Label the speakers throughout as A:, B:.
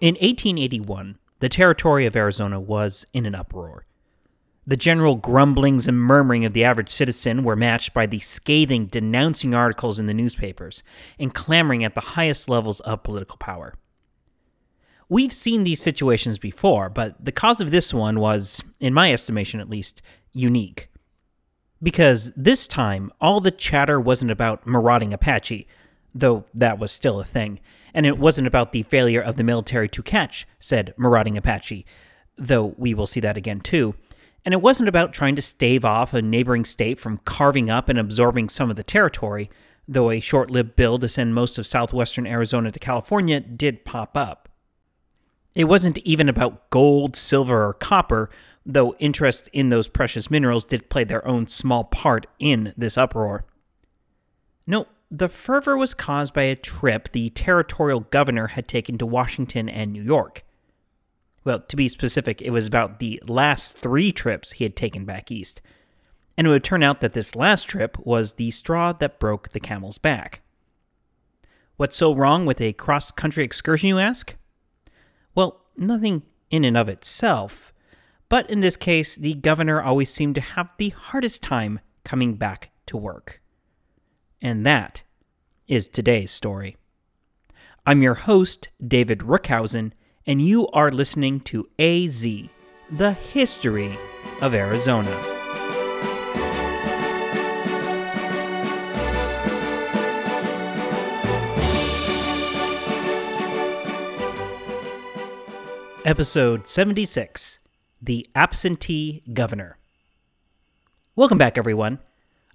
A: In 1881, the territory of Arizona was in an uproar. The general grumblings and murmuring of the average citizen were matched by the scathing, denouncing articles in the newspapers and clamoring at the highest levels of political power. We've seen these situations before, but the cause of this one was, in my estimation at least, unique. Because this time, all the chatter wasn't about marauding Apache, though that was still a thing, and it wasn't about the failure of the military to catch said marauding Apache, though we will see that again too and it wasn't about trying to stave off a neighboring state from carving up and absorbing some of the territory, though a short lived bill to send most of southwestern Arizona to California did pop up. It wasn't even about gold, silver, or copper, though interest in those precious minerals did play their own small part in this uproar. No, the fervor was caused by a trip the territorial governor had taken to Washington and New York. Well, to be specific, it was about the last three trips he had taken back east. And it would turn out that this last trip was the straw that broke the camel's back. What's so wrong with a cross country excursion, you ask? Well, nothing in and of itself. But in this case, the governor always seemed to have the hardest time coming back to work. And that is today's story. I'm your host, David Rookhausen, and you are listening to AZ, the history of Arizona. Episode 76 The Absentee Governor. Welcome back, everyone.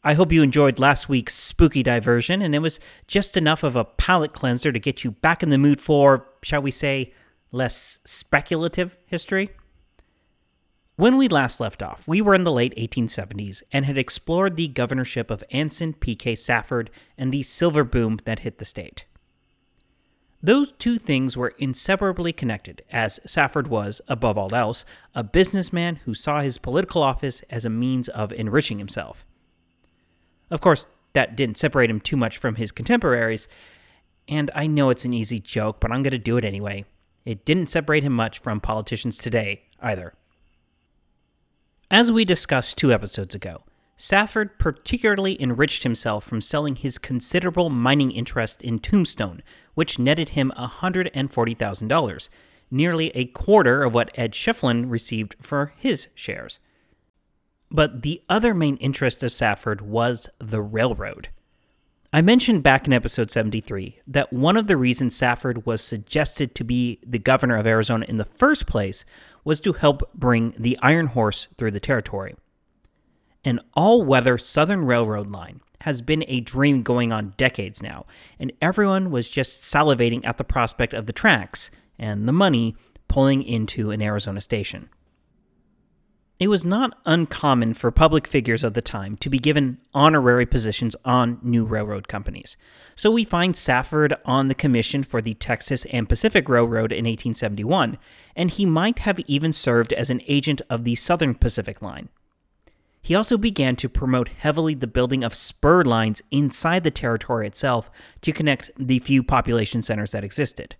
A: I hope you enjoyed last week's spooky diversion, and it was just enough of a palate cleanser to get you back in the mood for, shall we say, less speculative history. When we last left off, we were in the late 1870s and had explored the governorship of Anson P.K. Safford and the silver boom that hit the state. Those two things were inseparably connected, as Safford was, above all else, a businessman who saw his political office as a means of enriching himself. Of course, that didn't separate him too much from his contemporaries, and I know it's an easy joke, but I'm going to do it anyway. It didn't separate him much from politicians today either. As we discussed two episodes ago, Safford particularly enriched himself from selling his considerable mining interest in Tombstone, which netted him $140,000, nearly a quarter of what Ed Schieffelin received for his shares. But the other main interest of Safford was the railroad. I mentioned back in episode 73 that one of the reasons Safford was suggested to be the governor of Arizona in the first place was to help bring the Iron Horse through the territory. An all weather Southern Railroad line has been a dream going on decades now, and everyone was just salivating at the prospect of the tracks and the money pulling into an Arizona station. It was not uncommon for public figures of the time to be given honorary positions on new railroad companies. So we find Safford on the commission for the Texas and Pacific Railroad in 1871, and he might have even served as an agent of the Southern Pacific Line. He also began to promote heavily the building of spur lines inside the territory itself to connect the few population centers that existed.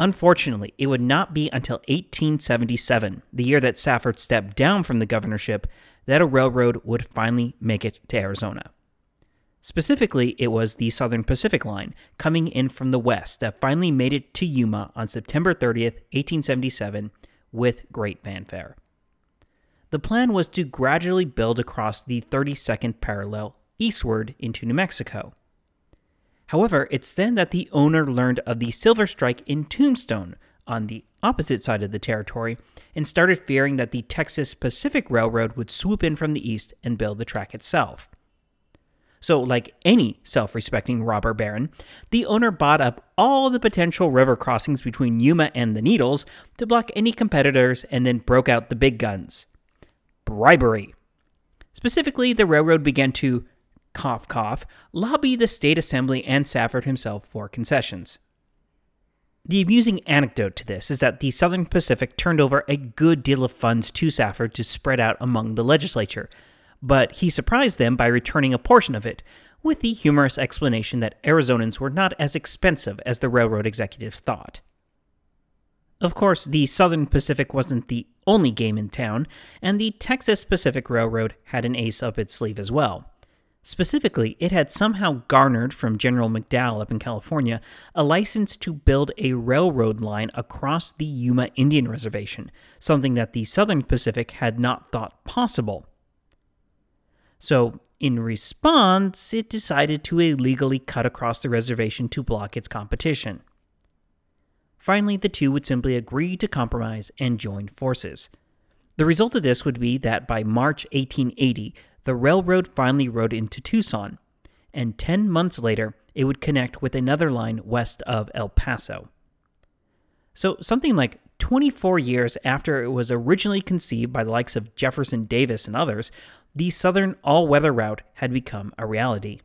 A: Unfortunately, it would not be until 1877, the year that Safford stepped down from the governorship, that a railroad would finally make it to Arizona. Specifically, it was the Southern Pacific Line coming in from the west that finally made it to Yuma on September 30th, 1877, with great fanfare. The plan was to gradually build across the 32nd parallel eastward into New Mexico. However, it's then that the owner learned of the silver strike in Tombstone on the opposite side of the territory and started fearing that the Texas Pacific Railroad would swoop in from the east and build the track itself. So, like any self respecting robber baron, the owner bought up all the potential river crossings between Yuma and the Needles to block any competitors and then broke out the big guns bribery. Specifically, the railroad began to cough cough, lobby the state assembly and Safford himself for concessions. The amusing anecdote to this is that the Southern Pacific turned over a good deal of funds to Safford to spread out among the legislature, but he surprised them by returning a portion of it, with the humorous explanation that Arizonans were not as expensive as the railroad executives thought. Of course, the Southern Pacific wasn't the only game in town, and the Texas Pacific Railroad had an ace up its sleeve as well. Specifically, it had somehow garnered from General McDowell up in California a license to build a railroad line across the Yuma Indian Reservation, something that the Southern Pacific had not thought possible. So, in response, it decided to illegally cut across the reservation to block its competition. Finally, the two would simply agree to compromise and join forces. The result of this would be that by March 1880, the railroad finally rode into Tucson, and 10 months later, it would connect with another line west of El Paso. So, something like 24 years after it was originally conceived by the likes of Jefferson Davis and others, the southern all weather route had become a reality.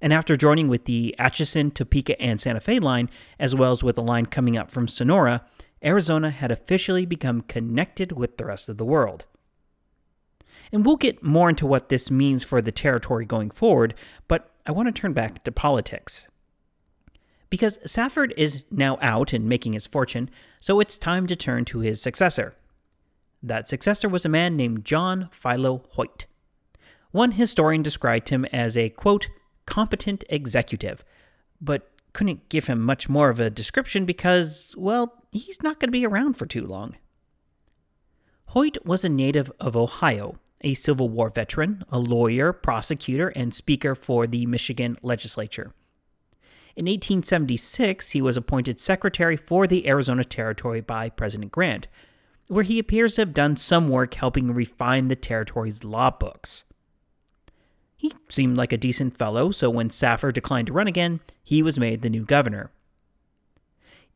A: And after joining with the Atchison, Topeka, and Santa Fe line, as well as with a line coming up from Sonora, Arizona had officially become connected with the rest of the world. And we'll get more into what this means for the territory going forward, but I want to turn back to politics. Because Safford is now out and making his fortune, so it's time to turn to his successor. That successor was a man named John Philo Hoyt. One historian described him as a, quote, competent executive, but couldn't give him much more of a description because, well, he's not going to be around for too long. Hoyt was a native of Ohio a Civil War veteran, a lawyer, prosecutor, and speaker for the Michigan legislature. In 1876, he was appointed secretary for the Arizona Territory by President Grant, where he appears to have done some work helping refine the territory's law books. He seemed like a decent fellow, so when Safford declined to run again, he was made the new governor.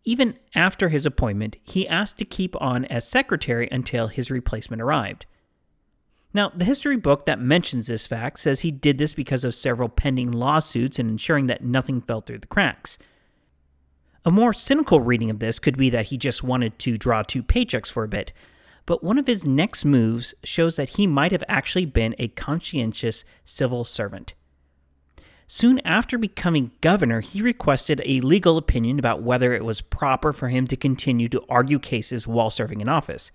A: Even after his appointment, he asked to keep on as secretary until his replacement arrived. Now, the history book that mentions this fact says he did this because of several pending lawsuits and ensuring that nothing fell through the cracks. A more cynical reading of this could be that he just wanted to draw two paychecks for a bit, but one of his next moves shows that he might have actually been a conscientious civil servant. Soon after becoming governor, he requested a legal opinion about whether it was proper for him to continue to argue cases while serving in office.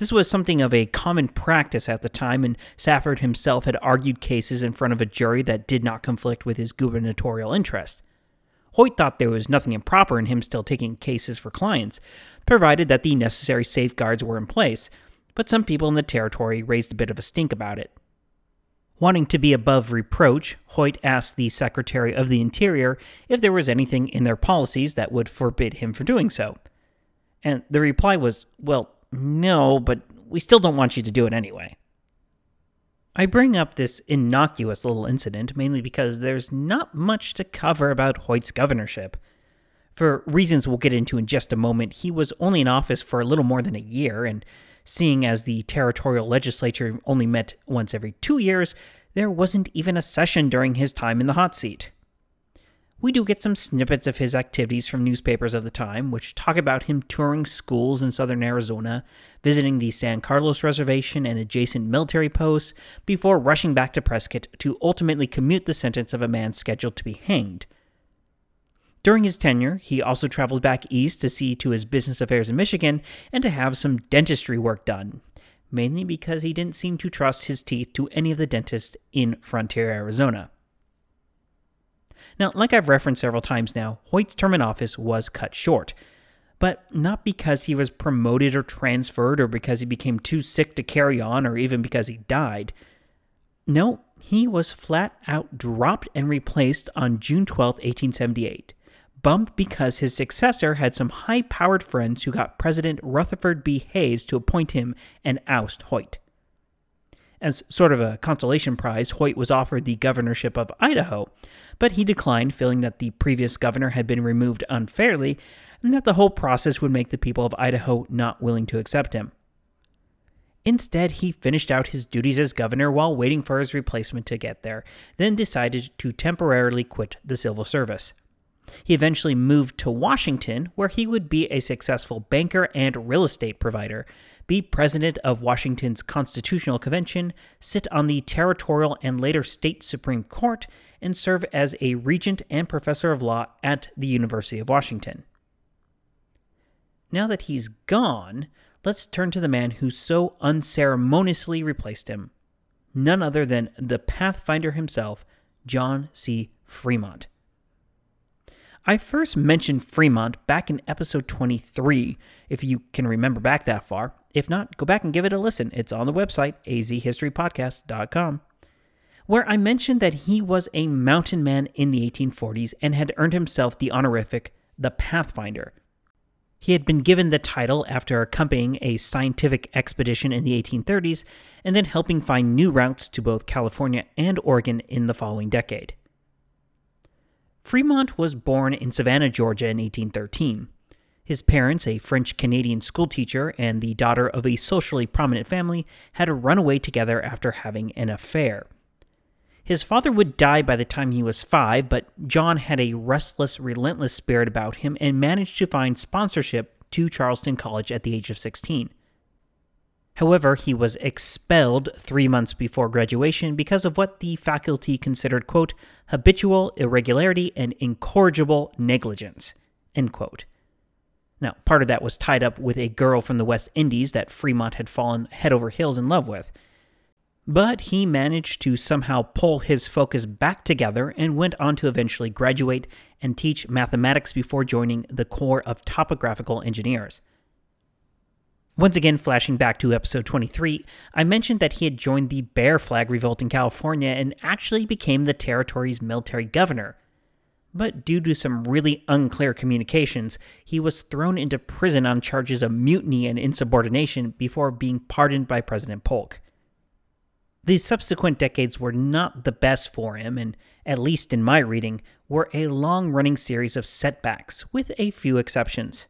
A: This was something of a common practice at the time, and Safford himself had argued cases in front of a jury that did not conflict with his gubernatorial interest. Hoyt thought there was nothing improper in him still taking cases for clients, provided that the necessary safeguards were in place, but some people in the territory raised a bit of a stink about it. Wanting to be above reproach, Hoyt asked the Secretary of the Interior if there was anything in their policies that would forbid him from doing so. And the reply was, well, no, but we still don't want you to do it anyway. I bring up this innocuous little incident mainly because there's not much to cover about Hoyt's governorship. For reasons we'll get into in just a moment, he was only in office for a little more than a year, and seeing as the territorial legislature only met once every two years, there wasn't even a session during his time in the hot seat we do get some snippets of his activities from newspapers of the time, which talk about him touring schools in southern Arizona, visiting the San Carlos Reservation and adjacent military posts, before rushing back to Prescott to ultimately commute the sentence of a man scheduled to be hanged. During his tenure, he also traveled back east to see to his business affairs in Michigan and to have some dentistry work done, mainly because he didn't seem to trust his teeth to any of the dentists in Frontier, Arizona. Now, like I've referenced several times now, Hoyt's term in office was cut short. But not because he was promoted or transferred or because he became too sick to carry on or even because he died. No, he was flat out dropped and replaced on June 12, 1878 bumped because his successor had some high powered friends who got President Rutherford B. Hayes to appoint him and oust Hoyt. As sort of a consolation prize, Hoyt was offered the governorship of Idaho, but he declined, feeling that the previous governor had been removed unfairly and that the whole process would make the people of Idaho not willing to accept him. Instead, he finished out his duties as governor while waiting for his replacement to get there, then decided to temporarily quit the civil service. He eventually moved to Washington, where he would be a successful banker and real estate provider, be president of Washington's Constitutional Convention, sit on the territorial and later state Supreme Court, and serve as a regent and professor of law at the University of Washington. now that he's gone, let's turn to the man who so unceremoniously replaced him. None other than the Pathfinder himself, John C. Fremont. I first mentioned Fremont back in episode 23, if you can remember back that far. If not, go back and give it a listen. It's on the website, azhistorypodcast.com, where I mentioned that he was a mountain man in the 1840s and had earned himself the honorific the Pathfinder. He had been given the title after accompanying a scientific expedition in the 1830s and then helping find new routes to both California and Oregon in the following decade. Fremont was born in Savannah, Georgia in 1813. His parents, a French Canadian schoolteacher and the daughter of a socially prominent family, had run away together after having an affair. His father would die by the time he was five, but John had a restless, relentless spirit about him and managed to find sponsorship to Charleston College at the age of 16. However, he was expelled three months before graduation because of what the faculty considered, quote, habitual irregularity and incorrigible negligence, end quote. Now, part of that was tied up with a girl from the West Indies that Fremont had fallen head over heels in love with. But he managed to somehow pull his focus back together and went on to eventually graduate and teach mathematics before joining the Corps of Topographical Engineers. Once again, flashing back to episode 23, I mentioned that he had joined the Bear Flag Revolt in California and actually became the territory's military governor. But due to some really unclear communications, he was thrown into prison on charges of mutiny and insubordination before being pardoned by President Polk. These subsequent decades were not the best for him, and, at least in my reading, were a long running series of setbacks, with a few exceptions.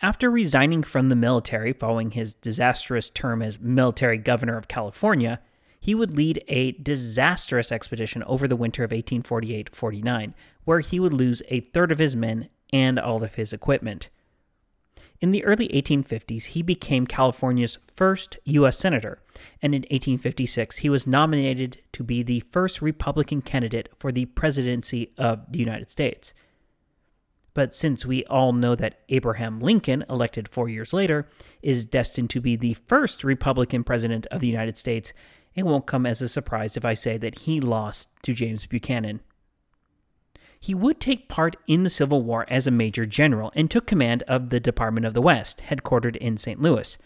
A: After resigning from the military following his disastrous term as military governor of California, he would lead a disastrous expedition over the winter of 1848 49, where he would lose a third of his men and all of his equipment. In the early 1850s, he became California's first U.S. Senator, and in 1856, he was nominated to be the first Republican candidate for the presidency of the United States. But since we all know that Abraham Lincoln, elected four years later, is destined to be the first Republican president of the United States, it won't come as a surprise if I say that he lost to James Buchanan. He would take part in the Civil War as a major general and took command of the Department of the West, headquartered in St. Louis.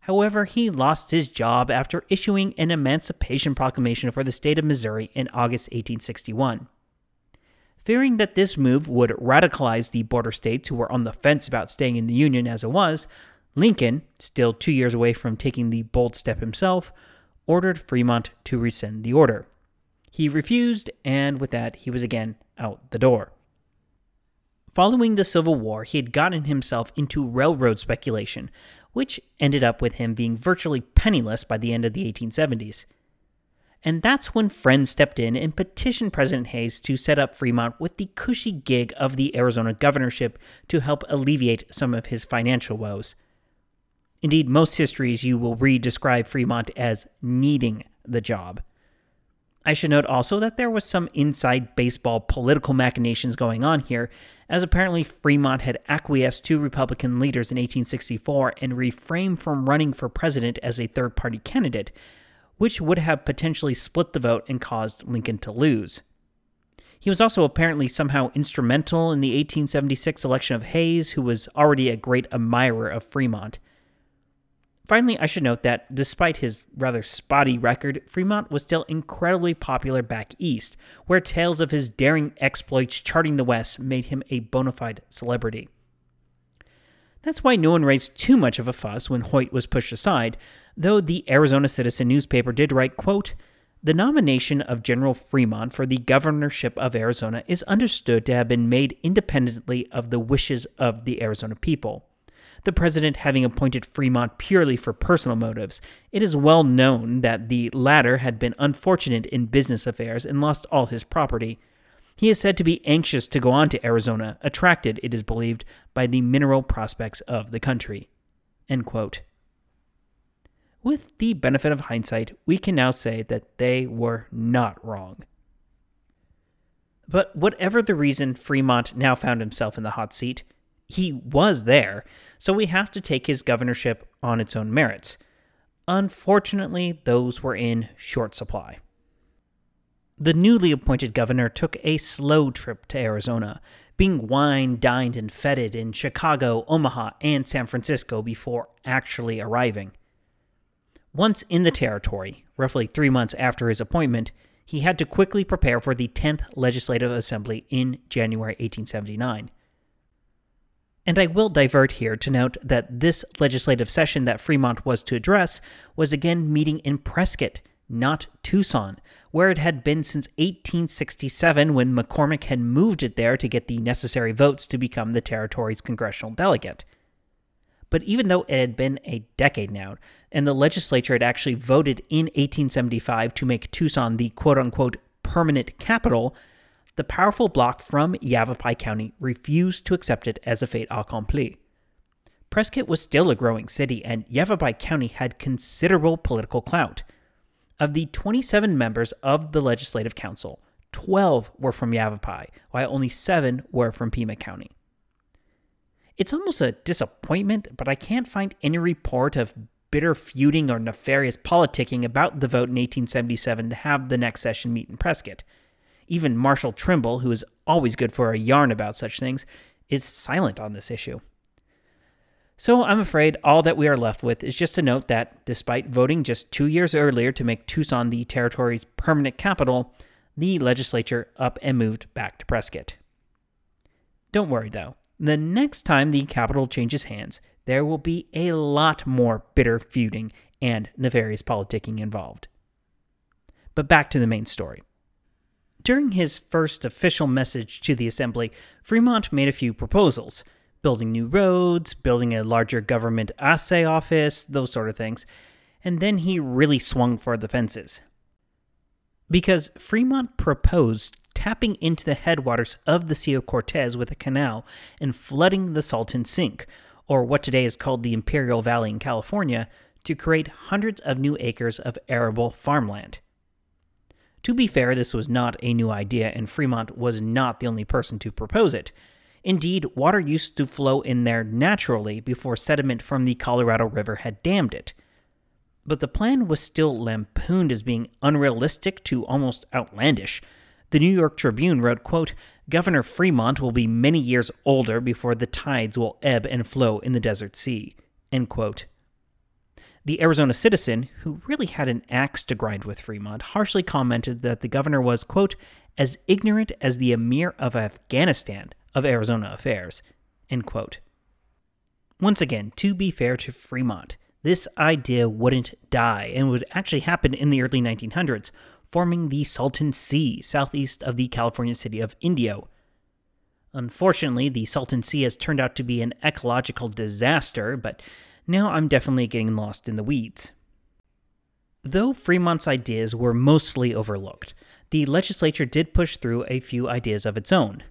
A: However, he lost his job after issuing an Emancipation Proclamation for the state of Missouri in August 1861. Fearing that this move would radicalize the border states who were on the fence about staying in the Union as it was, Lincoln, still two years away from taking the bold step himself, ordered Fremont to rescind the order. He refused, and with that, he was again out the door. Following the Civil War, he had gotten himself into railroad speculation, which ended up with him being virtually penniless by the end of the 1870s. And that's when friends stepped in and petitioned President Hayes to set up Fremont with the cushy gig of the Arizona governorship to help alleviate some of his financial woes. Indeed, most histories you will read describe Fremont as needing the job. I should note also that there was some inside baseball political machinations going on here, as apparently Fremont had acquiesced to Republican leaders in 1864 and refrained from running for president as a third party candidate, which would have potentially split the vote and caused Lincoln to lose. He was also apparently somehow instrumental in the 1876 election of Hayes, who was already a great admirer of Fremont. Finally, I should note that despite his rather spotty record, Fremont was still incredibly popular back east, where tales of his daring exploits charting the West made him a bona fide celebrity. That's why no one raised too much of a fuss when Hoyt was pushed aside, though the Arizona Citizen newspaper did write, quote, the nomination of General Fremont for the governorship of Arizona is understood to have been made independently of the wishes of the Arizona people the president having appointed Fremont purely for personal motives. It is well known that the latter had been unfortunate in business affairs and lost all his property. He is said to be anxious to go on to Arizona, attracted, it is believed, by the mineral prospects of the country. With the benefit of hindsight, we can now say that they were not wrong. But whatever the reason Fremont now found himself in the hot seat, he was there, so we have to take his governorship on its own merits. Unfortunately, those were in short supply. The newly appointed governor took a slow trip to Arizona, being wined, dined, and feted in Chicago, Omaha, and San Francisco before actually arriving. Once in the territory, roughly three months after his appointment, he had to quickly prepare for the 10th Legislative Assembly in January 1879. And I will divert here to note that this legislative session that Fremont was to address was again meeting in Prescott, not Tucson, where it had been since 1867 when McCormick had moved it there to get the necessary votes to become the territory's congressional delegate. But even though it had been a decade now, and the legislature had actually voted in 1875 to make Tucson the quote unquote permanent capital, the powerful bloc from Yavapai County refused to accept it as a fait accompli. Prescott was still a growing city, and Yavapai County had considerable political clout. Of the 27 members of the Legislative Council, 12 were from Yavapai, while only 7 were from Pima County. It's almost a disappointment, but I can't find any report of bitter feuding or nefarious politicking about the vote in 1877 to have the next session meet in Prescott. Even Marshall Trimble, who is always good for a yarn about such things, is silent on this issue. So I'm afraid all that we are left with is just to note that, despite voting just two years earlier to make Tucson the territory's permanent capital, the legislature up and moved back to Prescott. Don't worry though, the next time the capital changes hands, there will be a lot more bitter feuding and nefarious politicking involved. But back to the main story. During his first official message to the Assembly, Fremont made a few proposals building new roads, building a larger government assay office, those sort of things. And then he really swung for the fences. Because Fremont proposed tapping into the headwaters of the of Cortez with a canal and flooding the Salton Sink, or what today is called the Imperial Valley in California, to create hundreds of new acres of arable farmland. To be fair, this was not a new idea, and Fremont was not the only person to propose it. Indeed, water used to flow in there naturally before sediment from the Colorado River had dammed it. But the plan was still lampooned as being unrealistic to almost outlandish. The New York Tribune wrote, quote, Governor Fremont will be many years older before the tides will ebb and flow in the desert sea. End quote. The Arizona Citizen, who really had an axe to grind with Fremont, harshly commented that the governor was, quote, as ignorant as the emir of Afghanistan of Arizona affairs. End quote. Once again, to be fair to Fremont, this idea wouldn't die and would actually happen in the early 1900s, forming the Salton Sea southeast of the California city of Indio. Unfortunately, the Salton Sea has turned out to be an ecological disaster, but now I'm definitely getting lost in the weeds. Though Fremont's ideas were mostly overlooked, the legislature did push through a few ideas of its own.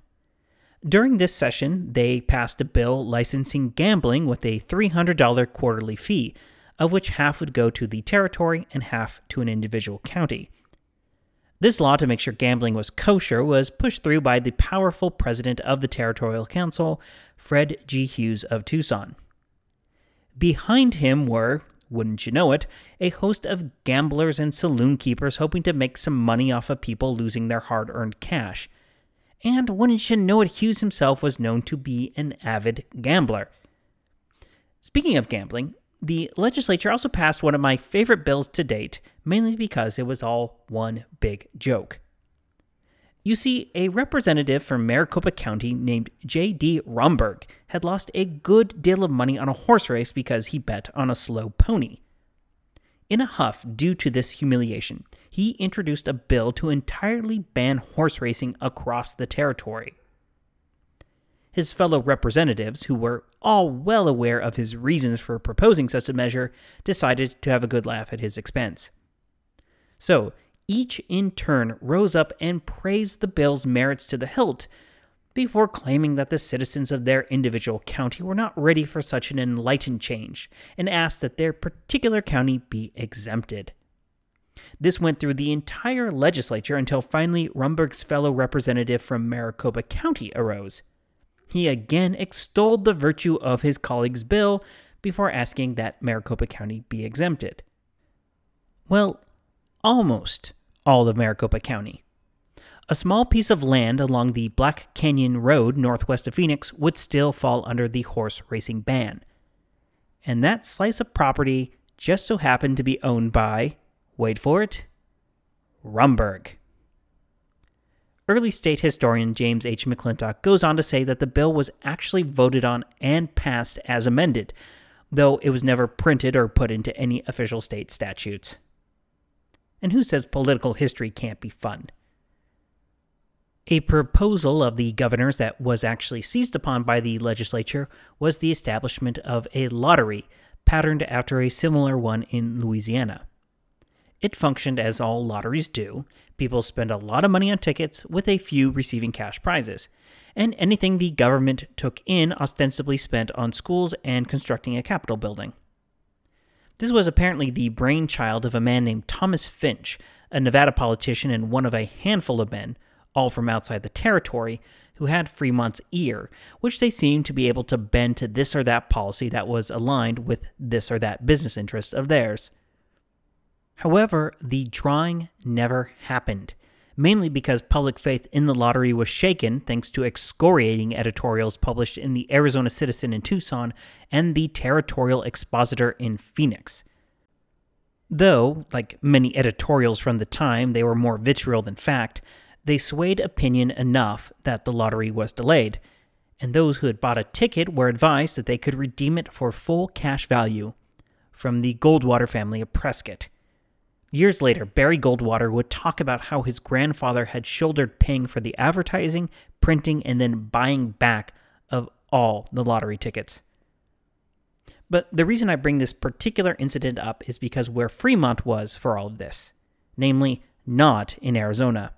A: During this session, they passed a bill licensing gambling with a $300 quarterly fee, of which half would go to the territory and half to an individual county. This law to make sure gambling was kosher was pushed through by the powerful president of the Territorial Council, Fred G. Hughes of Tucson. Behind him were, wouldn't you know it, a host of gamblers and saloon keepers hoping to make some money off of people losing their hard earned cash. And wouldn't you know it, Hughes himself was known to be an avid gambler. Speaking of gambling, the legislature also passed one of my favorite bills to date, mainly because it was all one big joke. You see, a representative from Maricopa County named J.D. Rumberg had lost a good deal of money on a horse race because he bet on a slow pony. In a huff due to this humiliation, he introduced a bill to entirely ban horse racing across the territory. His fellow representatives, who were all well aware of his reasons for proposing such a measure, decided to have a good laugh at his expense. So, each in turn rose up and praised the bill's merits to the hilt, before claiming that the citizens of their individual county were not ready for such an enlightened change and asked that their particular county be exempted. This went through the entire legislature until finally Rumberg's fellow representative from Maricopa County arose. he again extolled the virtue of his colleague's bill before asking that Maricopa County be exempted. Well, almost all of Maricopa County. A small piece of land along the Black Canyon Road northwest of Phoenix would still fall under the horse racing ban. And that slice of property just so happened to be owned by, wait for it, Rumberg. Early state historian James H. McClintock goes on to say that the bill was actually voted on and passed as amended, though it was never printed or put into any official state statutes. And who says political history can't be fun? A proposal of the governor's that was actually seized upon by the legislature was the establishment of a lottery, patterned after a similar one in Louisiana. It functioned as all lotteries do. People spend a lot of money on tickets, with a few receiving cash prizes. And anything the government took in ostensibly spent on schools and constructing a Capitol building. This was apparently the brainchild of a man named Thomas Finch, a Nevada politician and one of a handful of men all from outside the territory, who had Fremont's ear, which they seemed to be able to bend to this or that policy that was aligned with this or that business interest of theirs. However, the drawing never happened, mainly because public faith in the lottery was shaken thanks to excoriating editorials published in the Arizona Citizen in Tucson and the Territorial Expositor in Phoenix. Though, like many editorials from the time, they were more vitriol than fact, they swayed opinion enough that the lottery was delayed, and those who had bought a ticket were advised that they could redeem it for full cash value from the Goldwater family of Prescott. Years later, Barry Goldwater would talk about how his grandfather had shouldered paying for the advertising, printing, and then buying back of all the lottery tickets. But the reason I bring this particular incident up is because where Fremont was for all of this, namely, not in Arizona.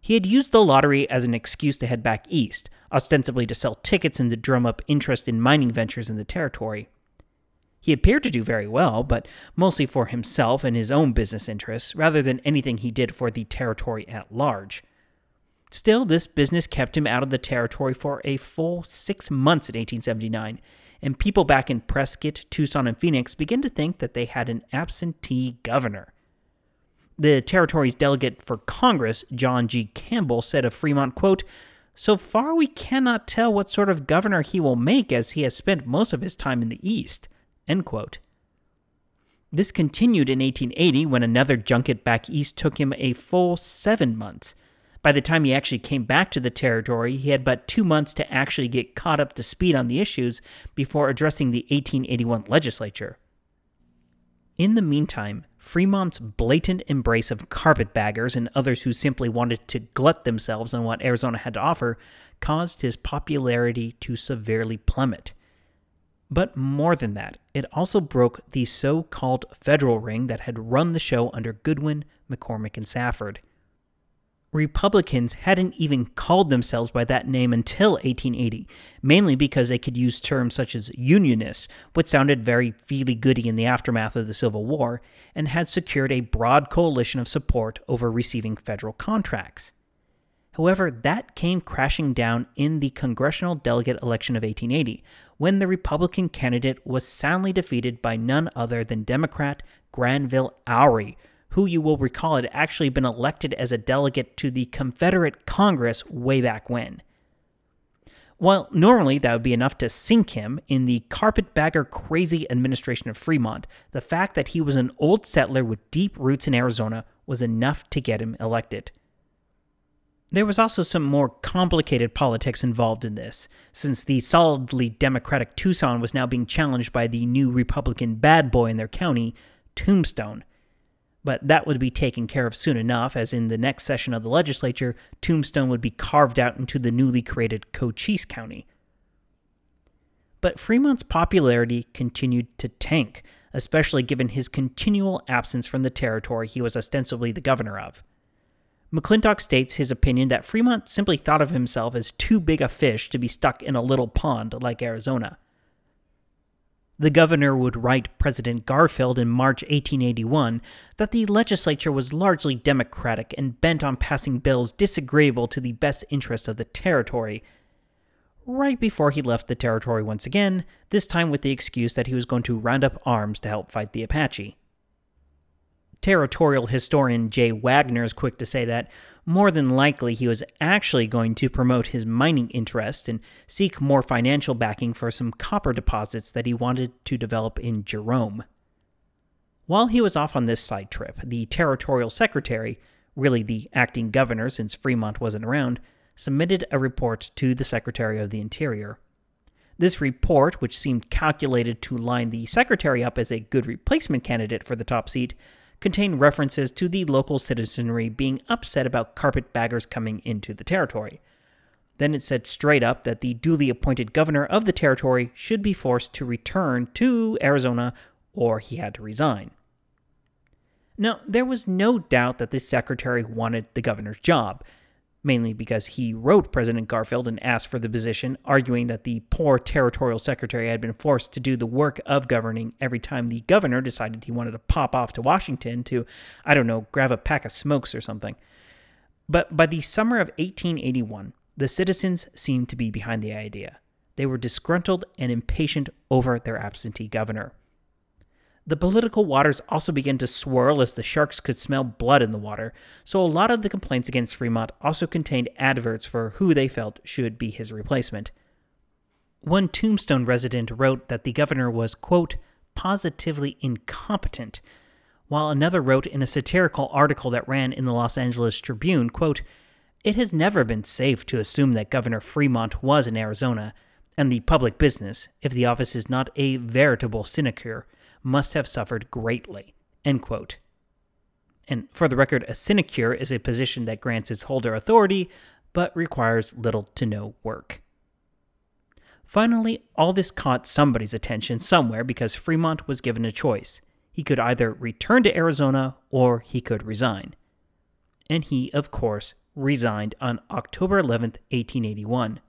A: He had used the lottery as an excuse to head back east, ostensibly to sell tickets and to drum up interest in mining ventures in the territory. He appeared to do very well, but mostly for himself and his own business interests, rather than anything he did for the territory at large. Still, this business kept him out of the territory for a full six months in 1879, and people back in Prescott, Tucson, and Phoenix began to think that they had an absentee governor. The territory's delegate for Congress, John G. Campbell, said of Fremont, quote, So far we cannot tell what sort of governor he will make as he has spent most of his time in the East. End quote. This continued in 1880 when another junket back east took him a full seven months. By the time he actually came back to the territory, he had but two months to actually get caught up to speed on the issues before addressing the 1881 legislature. In the meantime, Fremont's blatant embrace of carpetbaggers and others who simply wanted to glut themselves on what Arizona had to offer caused his popularity to severely plummet. But more than that, it also broke the so called federal ring that had run the show under Goodwin, McCormick, and Safford. Republicans hadn't even called themselves by that name until 1880, mainly because they could use terms such as Unionist, which sounded very feely goody in the aftermath of the Civil War, and had secured a broad coalition of support over receiving federal contracts. However, that came crashing down in the congressional delegate election of 1880, when the Republican candidate was soundly defeated by none other than Democrat Granville Oury who you will recall had actually been elected as a delegate to the Confederate Congress way back when. While normally that would be enough to sink him in the carpetbagger crazy administration of Fremont, the fact that he was an old settler with deep roots in Arizona was enough to get him elected. There was also some more complicated politics involved in this, since the solidly Democratic Tucson was now being challenged by the new Republican bad boy in their county, Tombstone, but that would be taken care of soon enough, as in the next session of the legislature, Tombstone would be carved out into the newly created Cochise County. But Fremont's popularity continued to tank, especially given his continual absence from the territory he was ostensibly the governor of. McClintock states his opinion that Fremont simply thought of himself as too big a fish to be stuck in a little pond like Arizona. The governor would write President Garfield in March 1881 that the legislature was largely Democratic and bent on passing bills disagreeable to the best interest of the territory. right before he left the territory once again, this time with the excuse that he was going to round up arms to help fight the Apache. Territorial historian Jay Wagner is quick to say that more than likely he was actually going to promote his mining interest and seek more financial backing for some copper deposits that he wanted to develop in Jerome. While he was off on this side trip, the territorial secretary, really the acting governor since Fremont wasn't around, submitted a report to the Secretary of the Interior. This report, which seemed calculated to line the secretary up as a good replacement candidate for the top seat, contained references to the local citizenry being upset about carpetbaggers coming into the territory. Then it said straight up that the duly appointed governor of the territory should be forced to return to Arizona or he had to resign. Now, there was no doubt that the secretary wanted the governor's job mainly because he wrote President Garfield and asked for the position, arguing that the poor territorial secretary had been forced to do the work of governing every time the governor decided he wanted to pop off to Washington to, I don't know, grab a pack of smokes or something. But by the summer of 1881, the citizens seemed to be behind the idea. They were disgruntled and impatient over their absentee governor. The political waters also began to swirl as the sharks could smell blood in the water, so a lot of the complaints against Fremont also contained adverts for who they felt should be his replacement. One Tombstone resident wrote that the governor was, quote, positively incompetent, while another wrote in a satirical article that ran in the Los Angeles Tribune, quote, It has never been safe to assume that Governor Fremont was in Arizona, and the public business, if the office is not a veritable sinecure, must have suffered greatly. End quote. And for the record, a sinecure is a position that grants its holder authority but requires little to no work. Finally, all this caught somebody's attention somewhere because Fremont was given a choice. He could either return to Arizona or he could resign. And he, of course, resigned on October 11, 1881.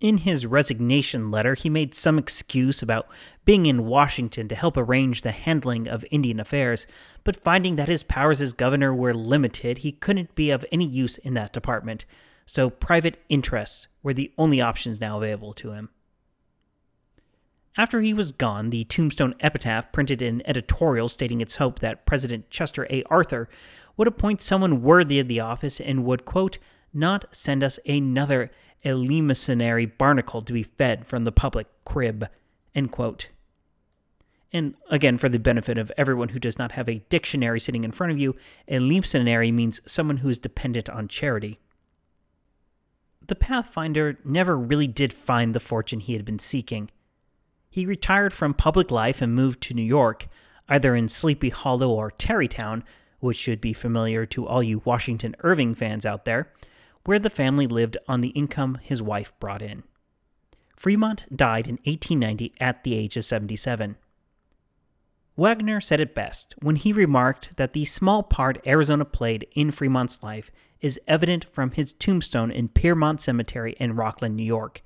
A: In his resignation letter, he made some excuse about being in Washington to help arrange the handling of Indian affairs, but finding that his powers as governor were limited, he couldn't be of any use in that department, so private interests were the only options now available to him. After he was gone, the Tombstone Epitaph printed an editorial stating its hope that President Chester A. Arthur would appoint someone worthy of the office and would, quote, not send us another eleemosynary barnacle to be fed from the public crib. And again, for the benefit of everyone who does not have a dictionary sitting in front of you, eleemosynary means someone who is dependent on charity. The Pathfinder never really did find the fortune he had been seeking. He retired from public life and moved to New York, either in Sleepy Hollow or Tarrytown, which should be familiar to all you Washington Irving fans out there, where the family lived on the income his wife brought in. Fremont died in 1890 at the age of 77. Wagner said it best when he remarked that the small part Arizona played in Fremont's life is evident from his tombstone in Piermont Cemetery in Rockland, New York.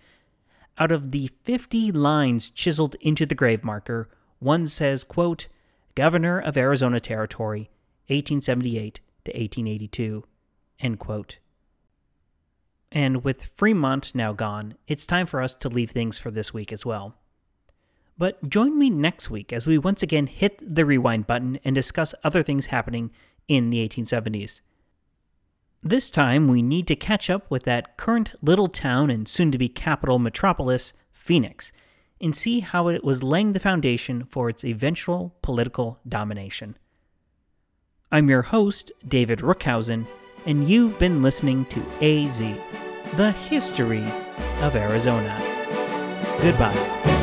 A: Out of the 50 lines chiseled into the grave marker, one says, quote, Governor of Arizona Territory, 1878 to 1882, end quote. And with Fremont now gone, it's time for us to leave things for this week as well. But join me next week as we once again hit the rewind button and discuss other things happening in the 1870s. This time, we need to catch up with that current little town and soon to be capital metropolis, Phoenix, and see how it was laying the foundation for its eventual political domination. I'm your host, David Rookhausen and you've been listening to AZ, the history of Arizona. Goodbye.